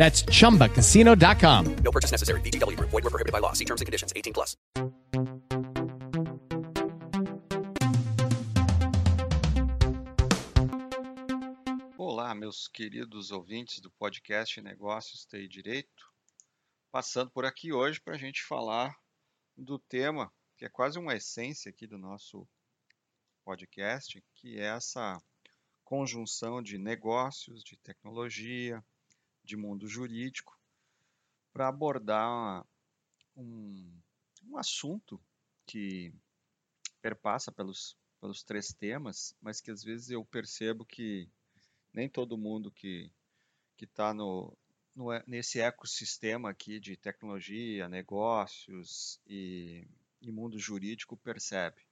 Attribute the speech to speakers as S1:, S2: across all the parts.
S1: That's chumbacasino.com.
S2: No purchase necessary. VGW Group. Void were prohibited by law. See terms and conditions. 18 plus.
S3: Olá, meus queridos ouvintes do podcast Negócios TI Direito. Passando por aqui hoje para a gente falar do tema que é quase uma essência aqui do nosso podcast, que é essa conjunção de negócios, de tecnologia, de mundo jurídico, para abordar um, um assunto que perpassa pelos, pelos três temas, mas que às vezes eu percebo que nem todo mundo que está no, no, nesse ecossistema aqui de tecnologia, negócios e, e mundo jurídico percebe.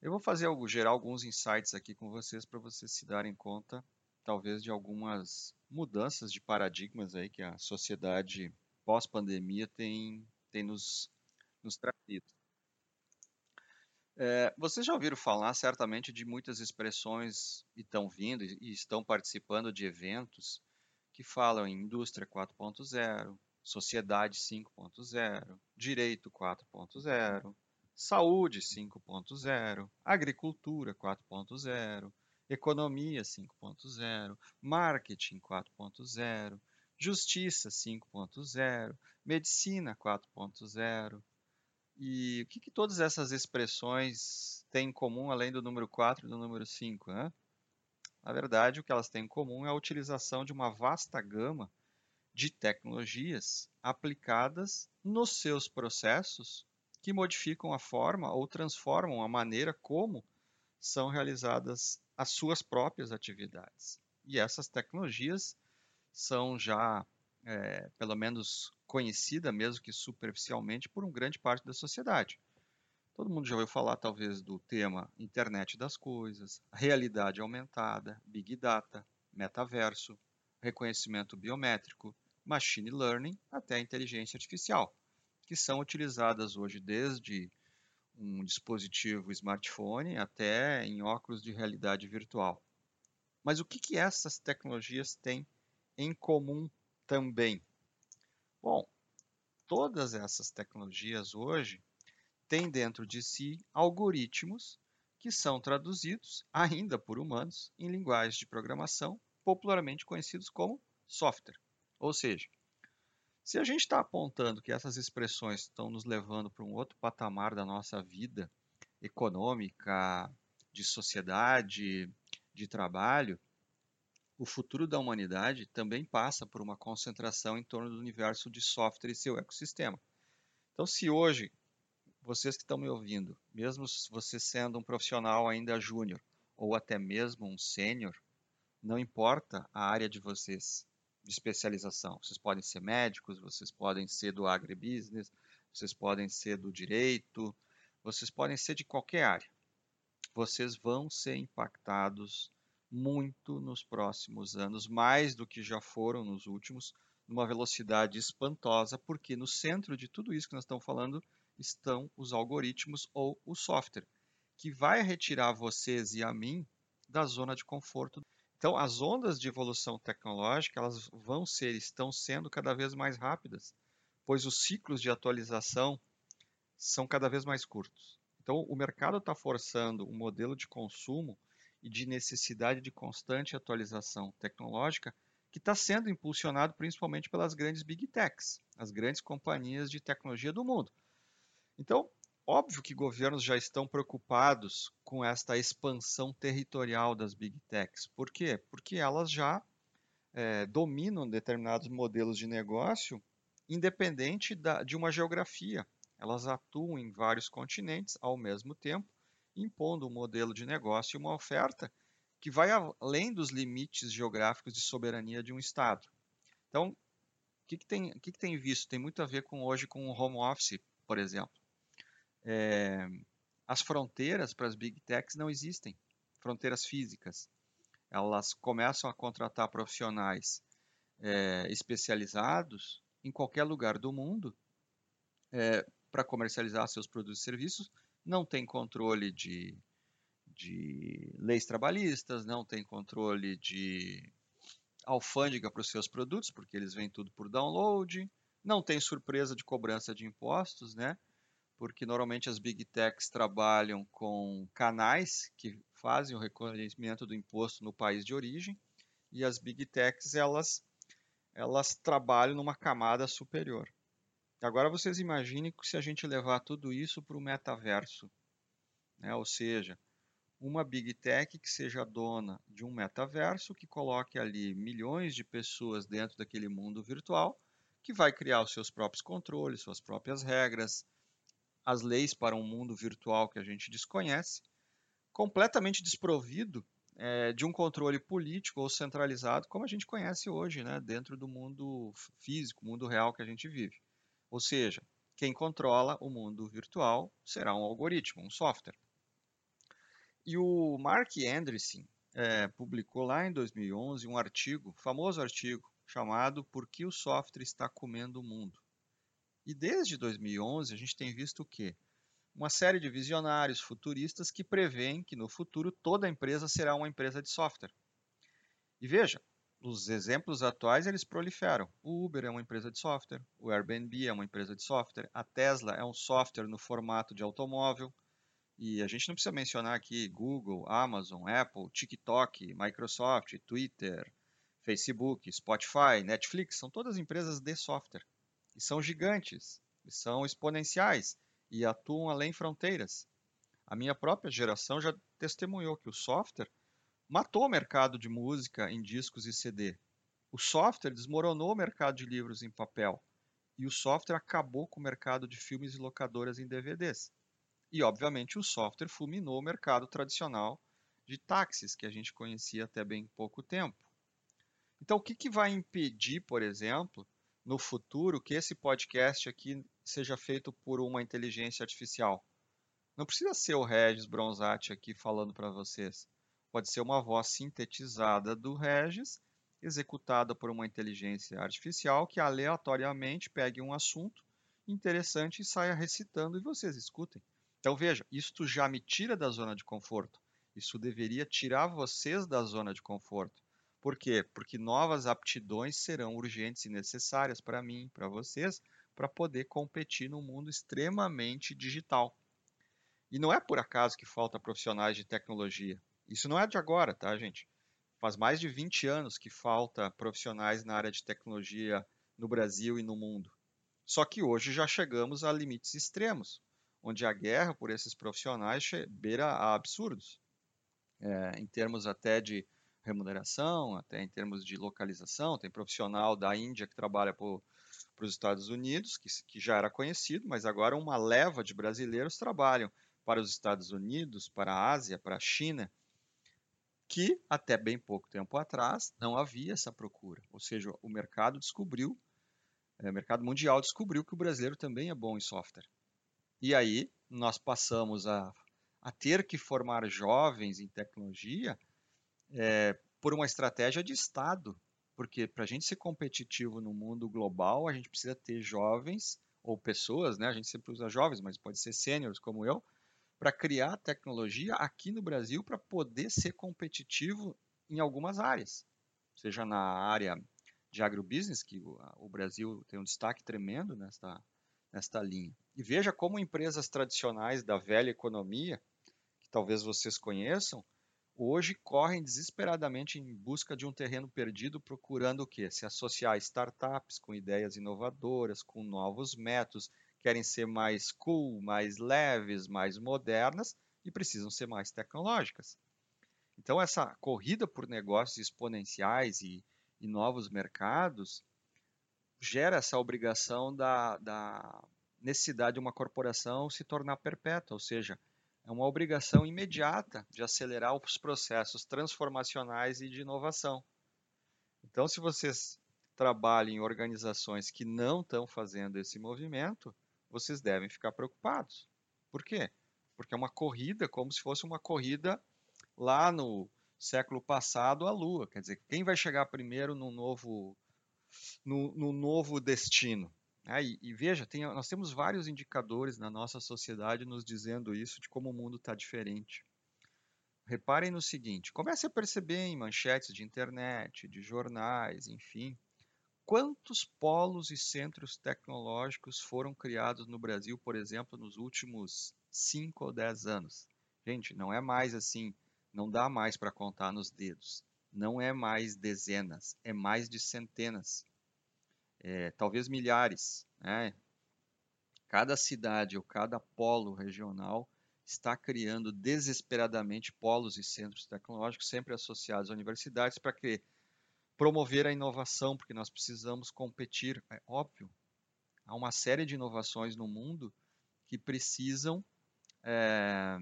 S3: Eu vou fazer algo, gerar alguns insights aqui com vocês para vocês se darem conta, talvez, de algumas mudanças de paradigmas aí que a sociedade pós-pandemia tem, tem nos, nos trazido. É, vocês já ouviram falar certamente de muitas expressões e estão vindo e estão participando de eventos que falam em indústria 4.0, sociedade 5.0, direito 4.0, saúde 5.0, agricultura 4.0, economia 5.0, marketing 4.0, justiça 5.0, medicina 4.0. E o que, que, todas essas expressões têm em comum, além do número 4 e do número 5? Né? Na verdade, o que elas têm em comum é a utilização de uma vasta gama de tecnologias aplicadas nos seus processos que modificam a forma ou transformam a maneira como são realizadas as suas próprias atividades. E essas tecnologias são já, é, pelo menos, conhecidas, mesmo que superficialmente, por uma grande parte da sociedade. Todo mundo já ouviu falar, talvez, do tema internet das coisas, realidade aumentada, big data, metaverso, reconhecimento biométrico, machine learning, até inteligência artificial, que são utilizadas hoje desde um dispositivo smartphone até em óculos de realidade virtual. Mas o que, que essas tecnologias têm em comum também? Bom, todas essas tecnologias hoje têm dentro de si algoritmos que são traduzidos, ainda por humanos, em linguagens de programação popularmente conhecidos como software. Ou seja, se a gente está apontando que essas expressões estão nos levando para um outro patamar da nossa vida econômica, de sociedade, de trabalho, o futuro da humanidade também passa por uma concentração em torno do universo de software e seu ecossistema. Então, se hoje, vocês que estão me ouvindo, mesmo você sendo um profissional ainda júnior ou até mesmo um sênior, não importa a área de vocês, de especialização. Vocês podem ser médicos, vocês podem ser do agribusiness, vocês podem ser do direito, vocês podem ser de qualquer área. Vocês vão ser impactados muito nos próximos anos, mais do que já foram nos últimos, numa velocidade espantosa, porque no centro de tudo isso que nós estamos falando estão os algoritmos ou o software, que vai retirar vocês e a mim da zona de conforto. Então, as ondas de evolução tecnológica elas vão ser, estão sendo cada vez mais rápidas, pois os ciclos de atualização são cada vez mais curtos. Então, o mercado está forçando um modelo de consumo e de necessidade de constante atualização tecnológica que está sendo impulsionado principalmente pelas grandes big techs, as grandes companhias de tecnologia do mundo. Então, óbvio que governos já estão preocupados com esta expansão territorial das big techs. Por quê? Porque elas já é, dominam determinados modelos de negócio independente da, de uma geografia. Elas atuam em vários continentes ao mesmo tempo, impondo um modelo de negócio e uma oferta que vai além dos limites geográficos de soberania de um Estado. Então, o que, que, tem, que, que tem visto? Tem muito a ver com hoje com o home office, por exemplo. É, as fronteiras para as big techs não existem, fronteiras físicas. Elas começam a contratar profissionais é, especializados em qualquer lugar do mundo é, para comercializar seus produtos e serviços, não tem controle de, de leis trabalhistas, não tem controle de alfândega para os seus produtos, porque eles vêm tudo por download, não tem surpresa de cobrança de impostos, né? Porque normalmente as big techs trabalham com canais que fazem o reconhecimento do imposto no país de origem, e as big techs elas elas trabalham numa camada superior. Agora vocês imaginem que se a gente levar tudo isso para o metaverso, né? ou seja, uma big tech que seja dona de um metaverso, que coloque ali milhões de pessoas dentro daquele mundo virtual, que vai criar os seus próprios controles, suas próprias regras, as leis para um mundo virtual que a gente desconhece, completamente desprovido é, de um controle político ou centralizado, como a gente conhece hoje, né, dentro do mundo físico, mundo real que a gente vive. Ou seja, quem controla o mundo virtual será um algoritmo, um software. E o Mark Andreessen é, publicou lá em 2011 um artigo, famoso artigo, chamado Por que o software está comendo o mundo? E desde 2011 a gente tem visto o quê? Uma série de visionários futuristas que preveem que no futuro toda empresa será uma empresa de software. E veja, os exemplos atuais eles proliferam. O Uber é uma empresa de software, o Airbnb é uma empresa de software, a Tesla é um software no formato de automóvel, e a gente não precisa mencionar aqui Google, Amazon, Apple, TikTok, Microsoft, Twitter, Facebook, Spotify, Netflix, são todas empresas de software. E são gigantes, e são exponenciais e atuam além fronteiras. A minha própria geração já testemunhou que o software matou o mercado de música em discos e CD. O software desmoronou o mercado de livros em papel. E o software acabou com o mercado de filmes e locadoras em DVDs. E, obviamente, o software fulminou o mercado tradicional de táxis, que a gente conhecia até bem pouco tempo. Então, o que, que vai impedir, por exemplo, no futuro, que esse podcast aqui seja feito por uma inteligência artificial? Não precisa ser o Regis Bronzatti aqui falando para vocês. Pode ser uma voz sintetizada do Regis, executada por uma inteligência artificial que aleatoriamente pegue um assunto interessante e saia recitando e vocês escutem. Então veja, isto já me tira da zona de conforto. Isso deveria tirar vocês da zona de conforto. Por quê? Porque novas aptidões serão urgentes e necessárias para mim, para vocês, para poder competir num mundo extremamente digital. E não é por acaso que falta profissionais de tecnologia. Isso não é de agora, tá, gente? Faz mais de 20 anos que falta profissionais na área de tecnologia no Brasil e no mundo. Só que hoje já chegamos a limites extremos onde a guerra por esses profissionais beira a absurdos, é, em termos até de remuneração, até em termos de localização. Tem profissional da Índia que trabalha para os Estados Unidos, que, que já era conhecido, mas agora uma leva de brasileiros trabalham para os Estados Unidos, para a Ásia, para a China, que até bem pouco tempo atrás não havia essa procura. Ou seja, o mercado descobriu, é, o mercado mundial descobriu que o brasileiro também é bom em software. E aí nós passamos a, a ter que formar jovens em tecnologia é, por uma estratégia de Estado. Porque para a gente ser competitivo no mundo global, a gente precisa ter jovens ou pessoas, né? A gente sempre usa jovens, mas pode ser sêniores como eu, para criar tecnologia aqui no Brasil para poder ser competitivo em algumas áreas, seja na área de agrobusiness, que o, Brasil tem um destaque tremendo nesta, nesta linha. E veja como empresas tradicionais da velha economia, que talvez vocês conheçam, hoje correm desesperadamente em busca de um terreno perdido, procurando o quê? Se associar a startups com ideias inovadoras, com novos métodos, querem ser mais cool, mais leves, mais modernas e precisam ser mais tecnológicas. Então, essa corrida por negócios exponenciais e, e novos mercados gera essa obrigação da, da necessidade de uma corporação se tornar perpétua, ou seja, é uma obrigação imediata de acelerar os processos transformacionais e de inovação. Então, se vocês trabalham em organizações que não estão fazendo esse movimento, vocês devem ficar preocupados. Por quê? Porque é uma corrida como se fosse uma corrida lá no século passado à Lua. Quer dizer, quem vai chegar primeiro no novo, no, no novo destino? É, e, e, veja, tem, nós temos vários indicadores na nossa sociedade nos dizendo isso, de como o mundo está diferente. Reparem no seguinte: comece a perceber em manchetes de internet, de jornais, enfim, quantos polos e centros tecnológicos foram criados no Brasil, por exemplo, nos últimos 5 ou 10 anos. Gente, não é mais assim, não dá mais para contar nos dedos. Não é mais dezenas, é mais de centenas é, talvez milhares. Né? Cada cidade ou cada polo regional está criando desesperadamente polos e centros tecnológicos, sempre associados a universidades, para que promover a inovação, porque nós precisamos competir. É óbvio, há uma série de inovações no mundo que precisam é,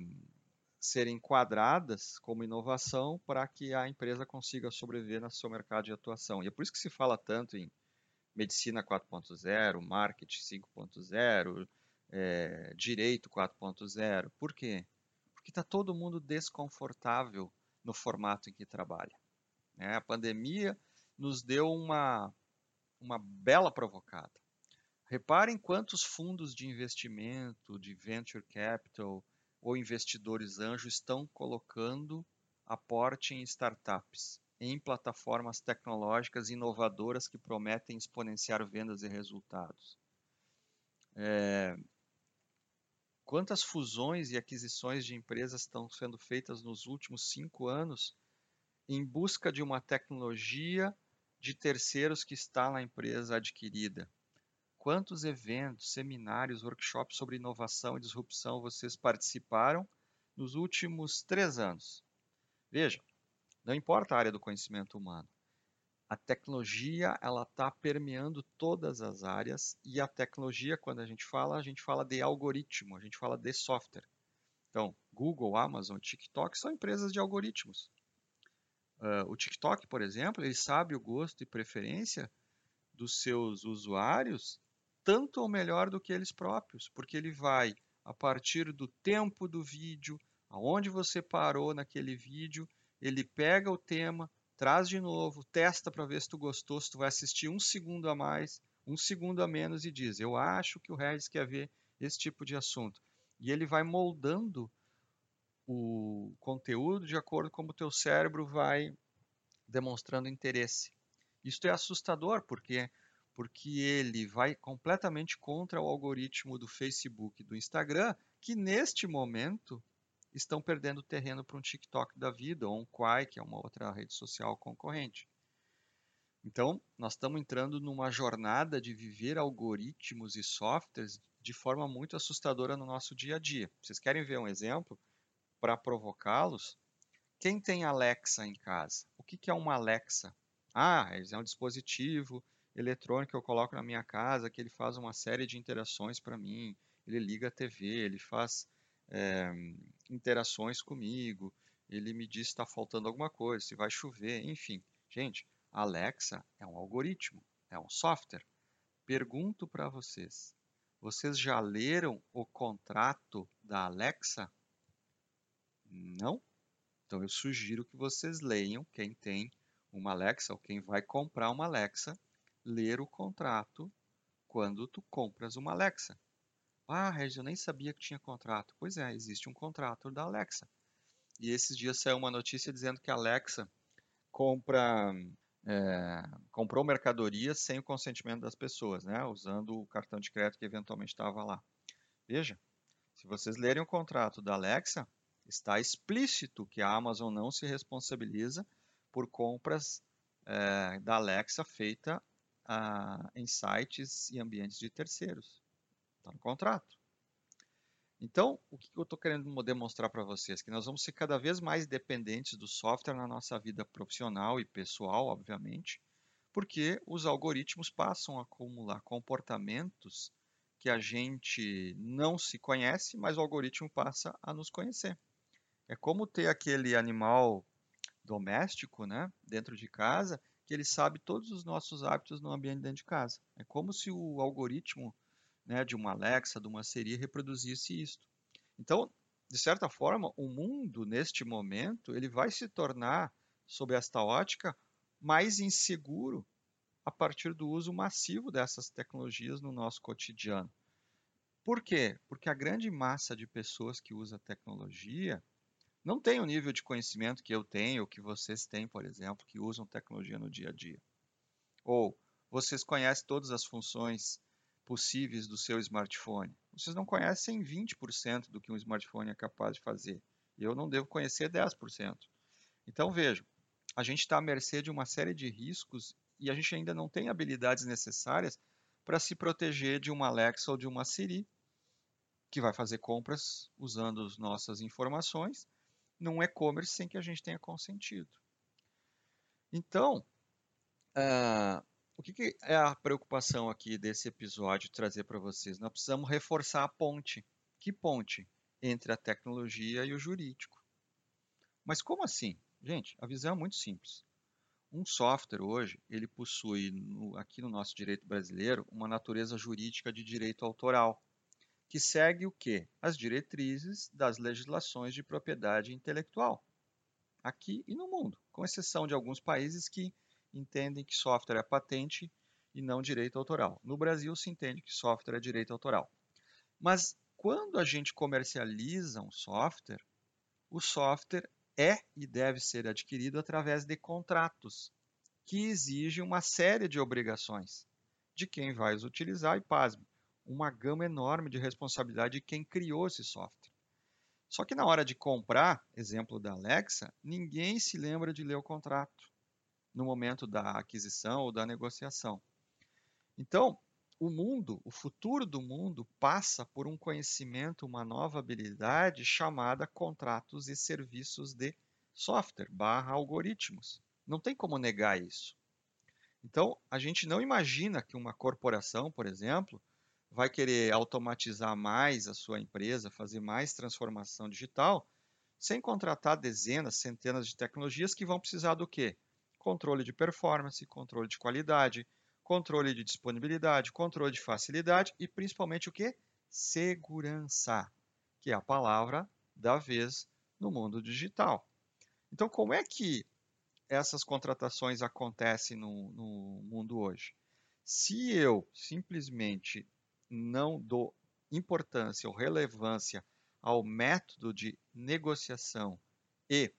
S3: ser enquadradas como inovação para que a empresa consiga sobreviver no seu mercado de atuação. E é por isso que se fala tanto em medicina 4.0, marketing 5.0, é, direito 4.0. Por quê? Porque está todo mundo desconfortável no formato em que trabalha. Né? A pandemia nos deu uma, uma bela provocada. Reparem quantos fundos de investimento, de venture capital ou investidores anjo estão colocando aporte em startups em plataformas tecnológicas inovadoras que prometem exponenciar vendas e resultados. É, quantas fusões e aquisições de empresas estão sendo feitas nos últimos cinco anos em busca de uma tecnologia de terceiros que está na empresa adquirida? Quantos eventos, seminários, workshops sobre inovação e disrupção vocês participaram nos últimos três anos? Veja, não importa a área do conhecimento humano. A tecnologia ela está permeando todas as áreas e a tecnologia, quando a gente fala, a gente fala de algoritmo, a gente fala de software. Então, Google, Amazon, TikTok são empresas de algoritmos. Uh, o TikTok, por exemplo, ele sabe o gosto e preferência dos seus usuários tanto ou melhor do que eles próprios, porque ele vai a partir do tempo do vídeo, aonde você parou naquele vídeo, ele pega o tema, traz de novo, testa para ver se tu gostou, se tu vai assistir um segundo a mais, um segundo a menos e diz: Eu acho que o Regis quer ver esse tipo de assunto. E ele vai moldando o conteúdo de acordo com o teu cérebro vai demonstrando interesse. Isso é assustador porque porque ele vai completamente contra o algoritmo do Facebook e do Instagram, que neste momento estão perdendo terreno para um TikTok da vida ou um Quai, que é uma outra rede social concorrente. Então, nós estamos entrando numa jornada de viver algoritmos e softwares de forma muito assustadora no nosso dia a dia. Vocês querem ver um exemplo para provocá-los? Quem tem Alexa em casa? O que, é uma Alexa? Ah, é um dispositivo eletrônico que eu coloco na minha casa que ele faz uma série de interações para mim. Ele liga a TV, ele faz é, interações comigo, ele me diz se está faltando alguma coisa, se vai chover, enfim. Gente, Alexa é um algoritmo, é um software. Pergunto para vocês, vocês já leram o contrato da Alexa? Não? Então eu sugiro que vocês leiam, quem tem uma Alexa ou quem vai comprar uma Alexa, ler o contrato quando tu compras uma Alexa. Ah, Regis, eu nem sabia que tinha contrato. Pois é, existe um contrato da Alexa. E esses dias saiu uma notícia dizendo que a Alexa compra, é, comprou mercadoria sem o consentimento das pessoas, né? usando o cartão de crédito que eventualmente estava lá. Veja, se vocês lerem o contrato da Alexa, está explícito que a Amazon não se responsabiliza por compras é, da Alexa feita ah, em sites e ambientes de terceiros. Está no contrato. Então, o que eu estou querendo demonstrar para vocês? Que nós vamos ser cada vez mais dependentes do software na nossa vida profissional e pessoal, obviamente, porque os algoritmos passam a acumular comportamentos que a gente não se conhece, mas o algoritmo passa a nos conhecer. É como ter aquele animal doméstico, né, dentro de casa, que ele sabe todos os nossos hábitos no ambiente dentro de casa. É como se o algoritmo né, de uma Alexa, de uma Siri, reproduzisse isto. Então, de certa forma, o mundo, neste momento, ele vai se tornar, sob esta ótica, mais inseguro a partir do uso massivo dessas tecnologias no nosso cotidiano. Por quê? Porque a grande massa de pessoas que usa tecnologia não tem o nível de conhecimento que eu tenho, ou que vocês têm, por exemplo, que usam tecnologia no dia a dia. Ou vocês conhecem todas as funções possíveis do seu smartphone. Vocês não conhecem 20% do que um smartphone é capaz de fazer. Eu não devo conhecer 10%. Então vejam, a gente está à mercê de uma série de riscos e a gente ainda não tem habilidades necessárias para se proteger de uma Alexa ou de uma Siri, que vai fazer compras usando as nossas informações num e-commerce sem que a gente tenha consentido. Então, uh, o que, que, é a preocupação aqui desse episódio trazer para vocês? Nós precisamos reforçar a ponte. Que ponte? Entre a tecnologia e o jurídico. Mas como assim? Gente, a visão é muito simples. Um software hoje, ele possui, no, aqui no nosso direito brasileiro, uma natureza jurídica de direito autoral que segue o quê? As diretrizes das legislações de propriedade intelectual, aqui e no mundo, com exceção de alguns países que entendem que software é patente e não direito autoral. No Brasil se entende que software é direito autoral. Mas quando a gente comercializa um software, o software é e deve ser adquirido através de contratos, que exigem uma série de obrigações de quem vai os utilizar e, pasme, uma gama enorme de responsabilidade de quem criou esse software. Só que na hora de comprar, exemplo da Alexa, ninguém se lembra de ler o contrato no momento da aquisição ou da negociação. Então, o mundo, o futuro do mundo passa por um conhecimento, uma nova habilidade chamada contratos e serviços de software barra algoritmos. Não tem como negar isso. Então, a gente não imagina que uma corporação, por exemplo, vai querer automatizar mais a sua empresa, fazer mais transformação digital, sem contratar dezenas, centenas de tecnologias que vão precisar do quê? Controle de performance, controle de qualidade, controle de disponibilidade, controle de facilidade e principalmente o quê? Segurança, que é a palavra da vez no mundo digital. Então, como é que essas contratações acontecem no, no mundo hoje? Se eu simplesmente não dou importância ou relevância ao método de negociação e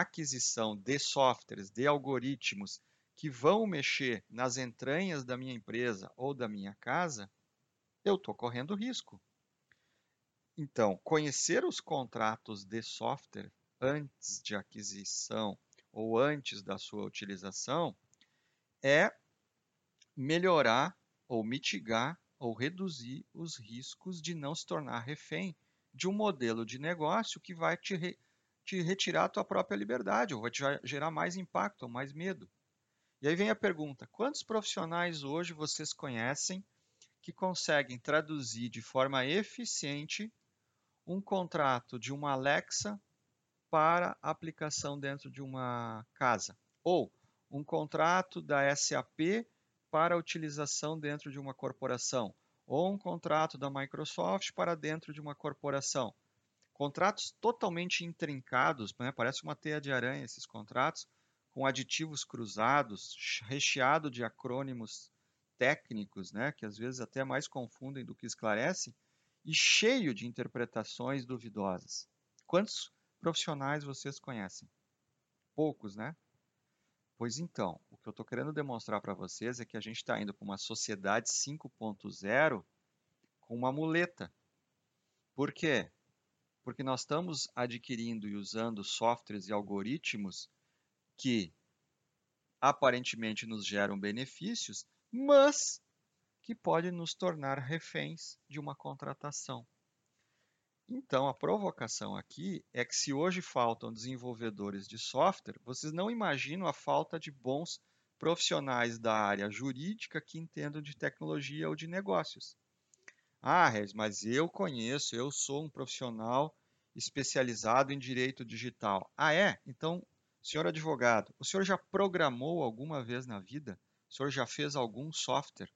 S3: aquisição de softwares, de algoritmos que vão mexer nas entranhas da minha empresa ou da minha casa, eu estou correndo risco. Então, conhecer os contratos de software antes de aquisição ou antes da sua utilização é melhorar ou mitigar ou reduzir os riscos de não se tornar refém de um modelo de negócio que vai te, te retirar a tua própria liberdade, ou vai te gerar mais impacto ou mais medo. E aí vem a pergunta: quantos profissionais hoje vocês conhecem que conseguem traduzir de forma eficiente um contrato de uma Alexa para aplicação dentro de uma casa? Ou um contrato da SAP para utilização dentro de uma corporação, ou um contrato da Microsoft para dentro de uma corporação. Contratos totalmente intrincados, né? parece uma teia de aranha esses contratos, com aditivos cruzados, recheado de acrônimos técnicos, né, que às vezes até mais confundem do que esclarecem, e cheio de interpretações duvidosas. Quantos profissionais vocês conhecem? Poucos, né? Pois então, o que eu estou querendo demonstrar para vocês é que a gente está indo para uma sociedade 5.0 com uma muleta. Por quê? Porque nós estamos adquirindo e usando softwares e algoritmos que aparentemente nos geram benefícios, mas que podem nos tornar reféns de uma contratação. Então, a provocação aqui é que se hoje faltam desenvolvedores de software, vocês não imaginam a falta de bons profissionais da área jurídica que entendam de tecnologia ou de negócios. Ah, Regis, mas eu conheço, eu sou um profissional especializado em direito digital. Ah, é? Então, senhor advogado, o senhor já programou alguma vez na vida? O senhor já fez algum software?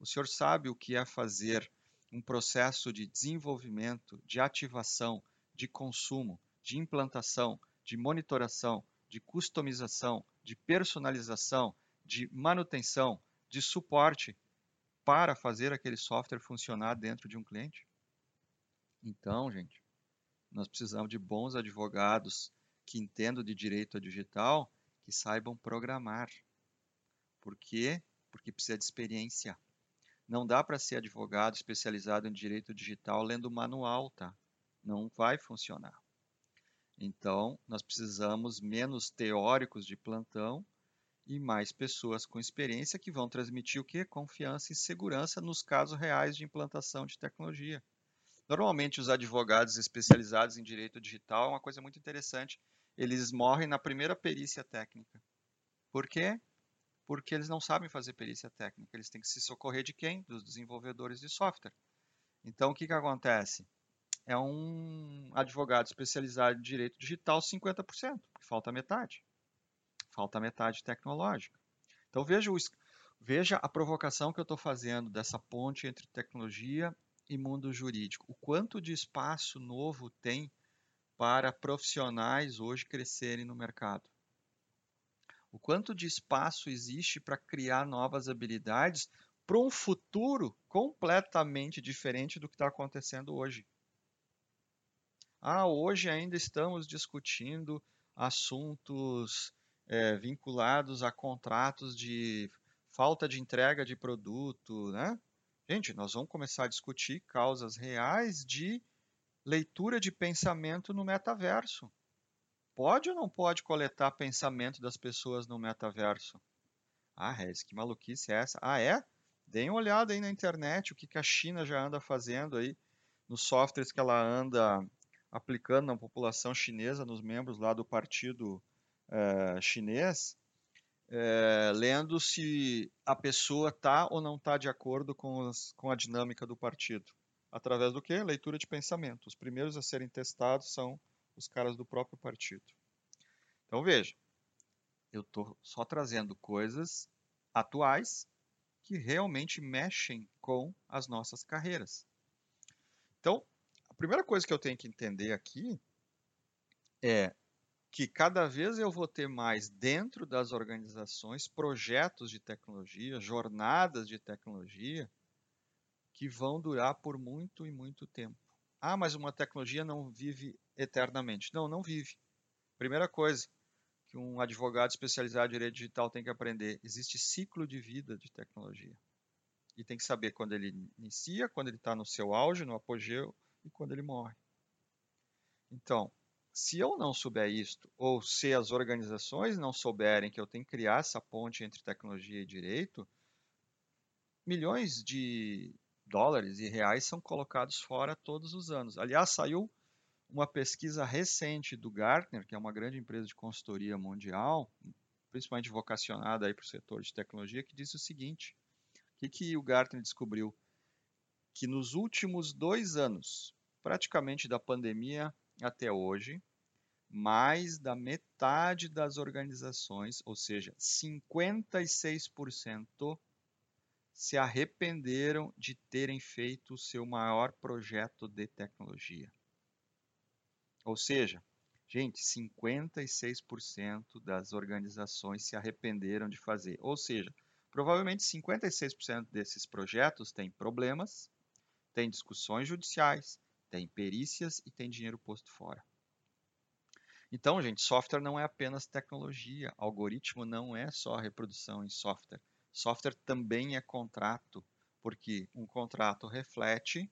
S3: O senhor sabe o que é fazer um processo de desenvolvimento, de ativação, de consumo, de implantação, de monitoração, de customização, de personalização, de manutenção, de suporte para fazer aquele software funcionar dentro de um cliente? Então, gente, nós precisamos de bons advogados que entendam de direito digital, que saibam programar. Por quê? Porque precisa de experiência. Não dá para ser advogado especializado em direito digital lendo manual, tá? Não vai funcionar. Então, nós precisamos menos teóricos de plantão e mais pessoas com experiência que vão transmitir o que? Confiança e segurança nos casos reais de implantação de tecnologia. Normalmente, os advogados especializados em direito digital é uma coisa muito interessante. Eles morrem na primeira perícia técnica. Por quê? porque eles não sabem fazer perícia técnica. Eles têm que se socorrer de quem? Dos desenvolvedores de software. Então, o que, que acontece? É um advogado especializado em direito digital 50%, porque falta metade. Falta metade tecnológica. Então, veja, o, veja a provocação que eu estou fazendo dessa ponte entre tecnologia e mundo jurídico. O quanto de espaço novo tem para profissionais hoje crescerem no mercado o quanto de espaço existe para criar novas habilidades para um futuro completamente diferente do que está acontecendo hoje. Ah, hoje ainda estamos discutindo assuntos é, vinculados a contratos de falta de entrega de produto, né? Gente, nós vamos começar a discutir causas reais de leitura de pensamento no metaverso. Pode ou não pode coletar pensamento das pessoas no metaverso? Ah, Rez, que maluquice é essa? Ah, é? Deem uma olhada aí na internet, o que, que a China já anda fazendo aí, nos softwares que ela anda aplicando na população chinesa, nos membros lá do partido é, chinês, é, lendo se a pessoa está ou não está de acordo com, as, com a dinâmica do partido. Através do que? Leitura de pensamento. Os primeiros a serem testados são os caras do próprio partido. Então veja, eu estou só trazendo coisas atuais que realmente mexem com as nossas carreiras. Então, a primeira coisa que eu tenho que entender aqui é que cada vez eu vou ter mais dentro das organizações projetos de tecnologia, jornadas de tecnologia que vão durar por muito e muito tempo. Ah, mas uma tecnologia não vive eternamente. Não, não vive. Primeira coisa que um advogado especializado em direito digital tem que aprender: existe ciclo de vida de tecnologia. E tem que saber quando ele inicia, quando ele está no seu auge, no apogeu e quando ele morre. Então, se eu não souber isto, ou se as organizações não souberem que eu tenho que criar essa ponte entre tecnologia e direito, milhões de dólares e reais são colocados fora todos os anos. Aliás, saiu uma pesquisa recente do Gartner, que é uma grande empresa de consultoria mundial, principalmente vocacionada para o setor de tecnologia, que diz o seguinte: o que, que o Gartner descobriu? Que nos últimos dois anos, praticamente da pandemia até hoje, mais da metade das organizações, ou seja, 56%, se arrependeram de terem feito o seu maior projeto de tecnologia. Ou seja, gente, 56% das organizações se arrependeram de fazer. Ou seja, Provavelmente 56% desses projetos têm problemas, têm discussões judiciais, têm perícias e têm dinheiro posto fora. Então, gente, software não é apenas tecnologia, algoritmo não é só reprodução em software. Software também é contrato, porque um contrato reflete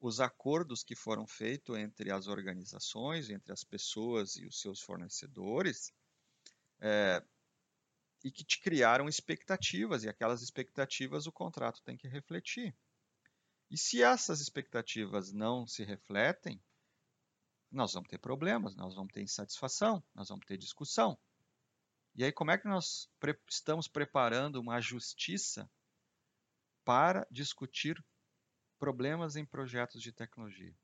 S3: os acordos que foram feitos entre as organizações, entre as pessoas e os seus fornecedores, é, e que te criaram expectativas, e aquelas expectativas o contrato tem que refletir. E se essas expectativas não se refletem, nós vamos ter problemas, nós vamos ter insatisfação, nós vamos ter discussão. E aí, como é que nós pre estamos preparando uma justiça para discutir problemas em projetos de tecnologia?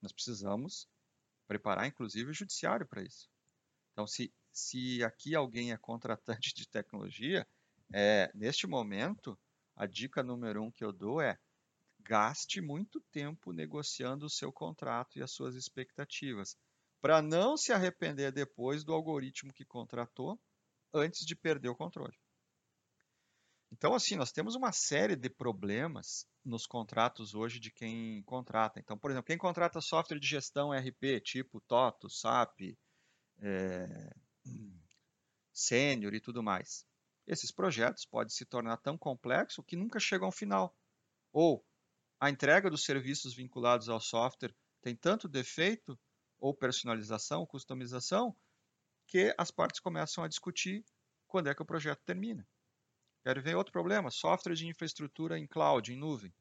S3: Nós precisamos preparar, inclusive, o judiciário para isso. Então, se, se aqui alguém é contratante de tecnologia, é, neste momento, a dica número um que eu dou é gaste muito tempo negociando o seu contrato e as suas expectativas, para não se arrepender depois do algoritmo que contratou antes de perder o controle. Então, assim, nós temos uma série de problemas nos contratos hoje de quem contrata. Então, por exemplo, quem contrata software de gestão RP, tipo Toto, SAP, é, Sênior e tudo mais. Esses projetos podem se tornar tão complexos que nunca chegam ao final. Ou a entrega dos serviços vinculados ao software tem tanto defeito, ou personalização, ou customização, que as partes começam a discutir quando é que o projeto termina. Quero ver outro problema: software de infraestrutura em cloud, em nuvem.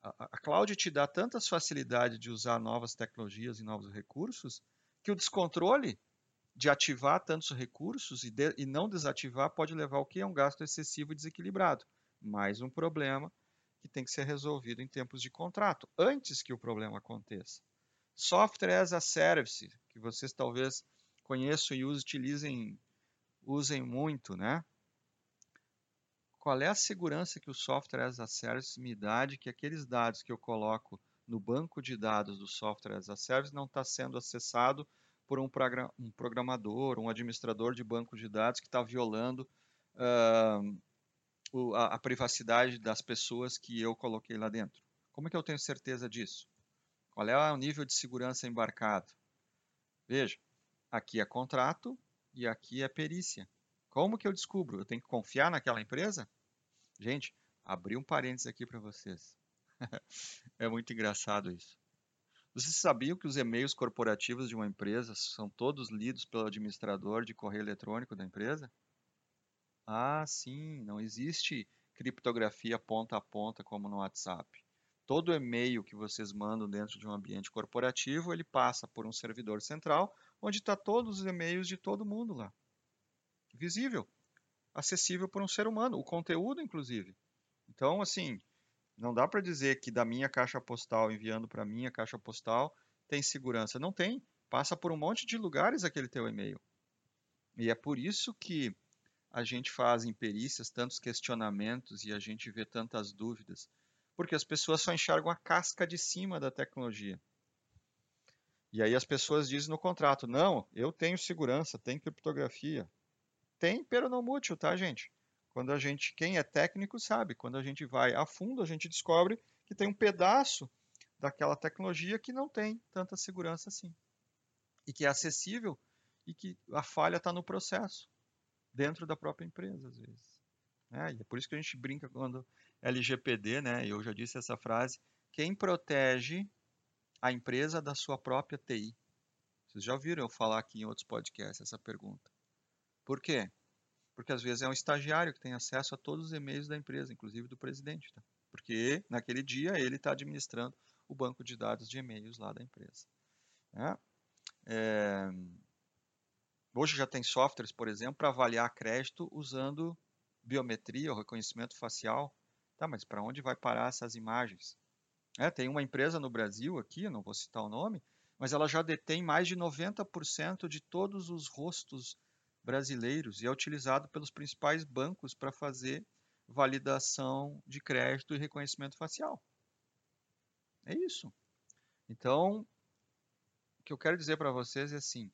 S3: A, a cloud te dá tantas facilidades de usar novas tecnologias e novos recursos que o descontrole de ativar tantos recursos e, de, e não desativar pode levar ao que? A um gasto excessivo e desequilibrado. Mais um problema que tem que ser resolvido em tempos de contrato, antes que o problema aconteça. Software as a Service, que vocês talvez conheçam e utilizem, usem muito, né? Qual é a segurança que o Software as a Service me dá de que aqueles dados que eu coloco no banco de dados do Software as a Service não está sendo acessado por um, programador, um administrador de banco de dados que está violando uh, o, a, a, privacidade das pessoas que eu coloquei lá dentro. Como é que eu tenho certeza disso? Qual é o nível de segurança embarcado? Veja, aqui é contrato e aqui é perícia. Como que eu descubro? Eu tenho que confiar naquela empresa? Gente, abri um parênteses aqui para vocês. é muito engraçado isso. Vocês sabiam que os e-mails corporativos de uma empresa são todos lidos pelo administrador de correio eletrônico da empresa? Ah, sim, não existe criptografia ponta a ponta como no WhatsApp. Todo e-mail que vocês mandam dentro de um ambiente corporativo, ele passa por um servidor central, onde está todos os e-mails de todo mundo lá. Visível, acessível por um ser humano, o conteúdo, inclusive. Então, assim, não dá para dizer que da minha caixa postal enviando para minha caixa postal tem segurança. Não tem. Passa por um monte de lugares aquele teu e-mail. E é por isso que a gente faz em perícias tantos questionamentos e a gente vê tantas dúvidas? Porque as pessoas só enxergam a casca de cima da tecnologia. E aí as pessoas dizem no contrato: não, eu tenho segurança, tem criptografia. Tem peronomútil, tá, gente? Quando a gente, quem é técnico sabe, quando a gente vai a fundo, a gente descobre que tem um pedaço daquela tecnologia que não tem tanta segurança assim. E que é acessível e que a falha está no processo dentro da própria empresa, às vezes. É, e é por isso que a gente brinca quando LGPD, né? Eu já disse essa frase: quem protege a empresa da sua própria TI? Vocês já ouviram eu falar aqui em outros podcasts essa pergunta. Por quê? Porque às vezes é um estagiário que tem acesso a todos os e-mails da empresa, inclusive do presidente, tá? Porque naquele dia ele está administrando o banco de dados de e-mails lá da empresa. Né? É, Hoje já tem softwares, por exemplo, para avaliar crédito usando biometria ou reconhecimento facial. Tá, mas para onde vai parar essas imagens? É, tem uma empresa no Brasil aqui, não vou citar o nome, mas ela já detém mais de 90% de todos os rostos brasileiros e é utilizado pelos principais bancos para fazer validação de crédito e reconhecimento facial. É isso. Então, o que eu quero dizer para vocês é assim: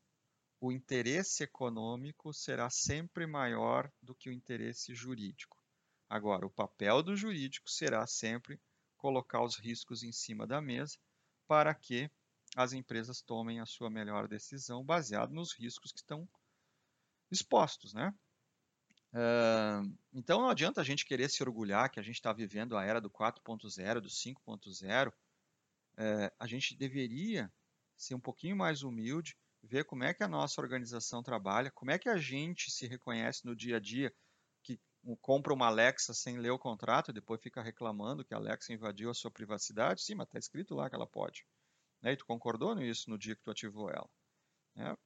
S3: o interesse econômico será sempre maior do que o interesse jurídico. Agora, o papel do jurídico será sempre colocar os riscos em cima da mesa para que as empresas tomem a sua melhor decisão baseado nos riscos que estão expostos, né? Uh, então não adianta a gente querer se orgulhar que a gente está vivendo a era do 4.0, do 5.0. Uh, a gente deveria ser um pouquinho mais humilde, ver como é que a nossa organização trabalha, como é que a gente se reconhece no dia a dia, que compra uma Alexa sem ler o contrato e depois fica reclamando que a Alexa invadiu a sua privacidade. Sim, mas está escrito lá que ela pode. Né? E tu concordou nisso no dia que tu ativou ela. Né?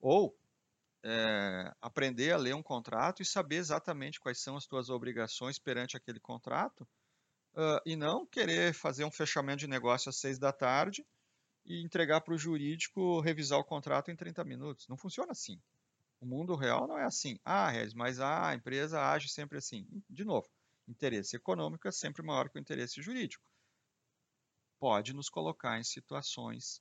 S3: Ou é, aprender a ler um contrato e saber exatamente quais são as tuas obrigações perante aquele contrato uh, e não querer fazer um fechamento de negócio às seis da tarde e entregar para o jurídico revisar o contrato em 30 minutos. Não funciona assim. O mundo real não é assim. Ah, Regis, mas a empresa age sempre assim. De novo, interesse econômico é sempre maior que o interesse jurídico. Pode nos colocar em situações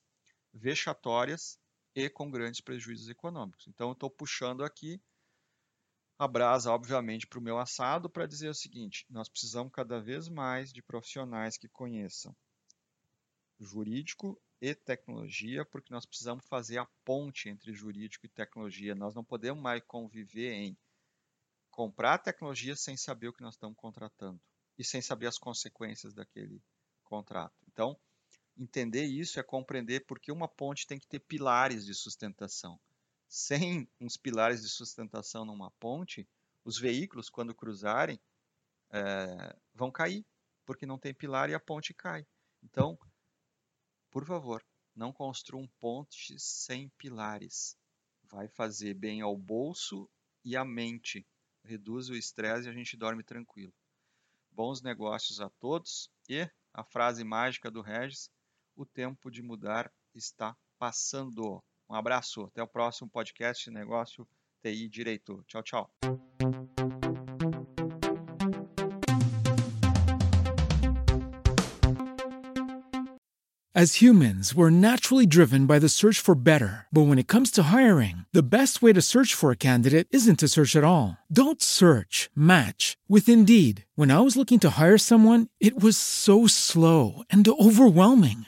S3: vexatórias e com grandes prejuízos econômicos. Então, eu estou puxando aqui a brasa, obviamente, para o meu assado para dizer o seguinte: nós precisamos cada vez mais de profissionais que conheçam jurídico e tecnologia, porque nós precisamos fazer a ponte entre jurídico e tecnologia. Nós não podemos mais conviver em comprar tecnologia sem saber o que nós estamos contratando e sem saber as consequências daquele contrato. Então, entender isso é compreender porque uma ponte tem que ter pilares de sustentação. Sem uns pilares de sustentação numa ponte, os veículos, quando cruzarem, é, vão cair, porque não tem pilar e a ponte cai. Então, por favor, não construam pontes sem pilares. Vai fazer bem ao bolso e à mente. Reduz o estresse e a gente dorme tranquilo. Bons negócios a todos e a frase mágica do Regis: o tempo de mudar está passando. Um abraço, até o próximo podcast Negócio TI Direito. Tchau, tchau.
S4: As humans, we're naturally driven by the search for better. But when it comes to hiring, the best way to search for a candidate isn't to search at all. Don't search, match with Indeed. When I was looking to hire someone, it was so slow and overwhelming.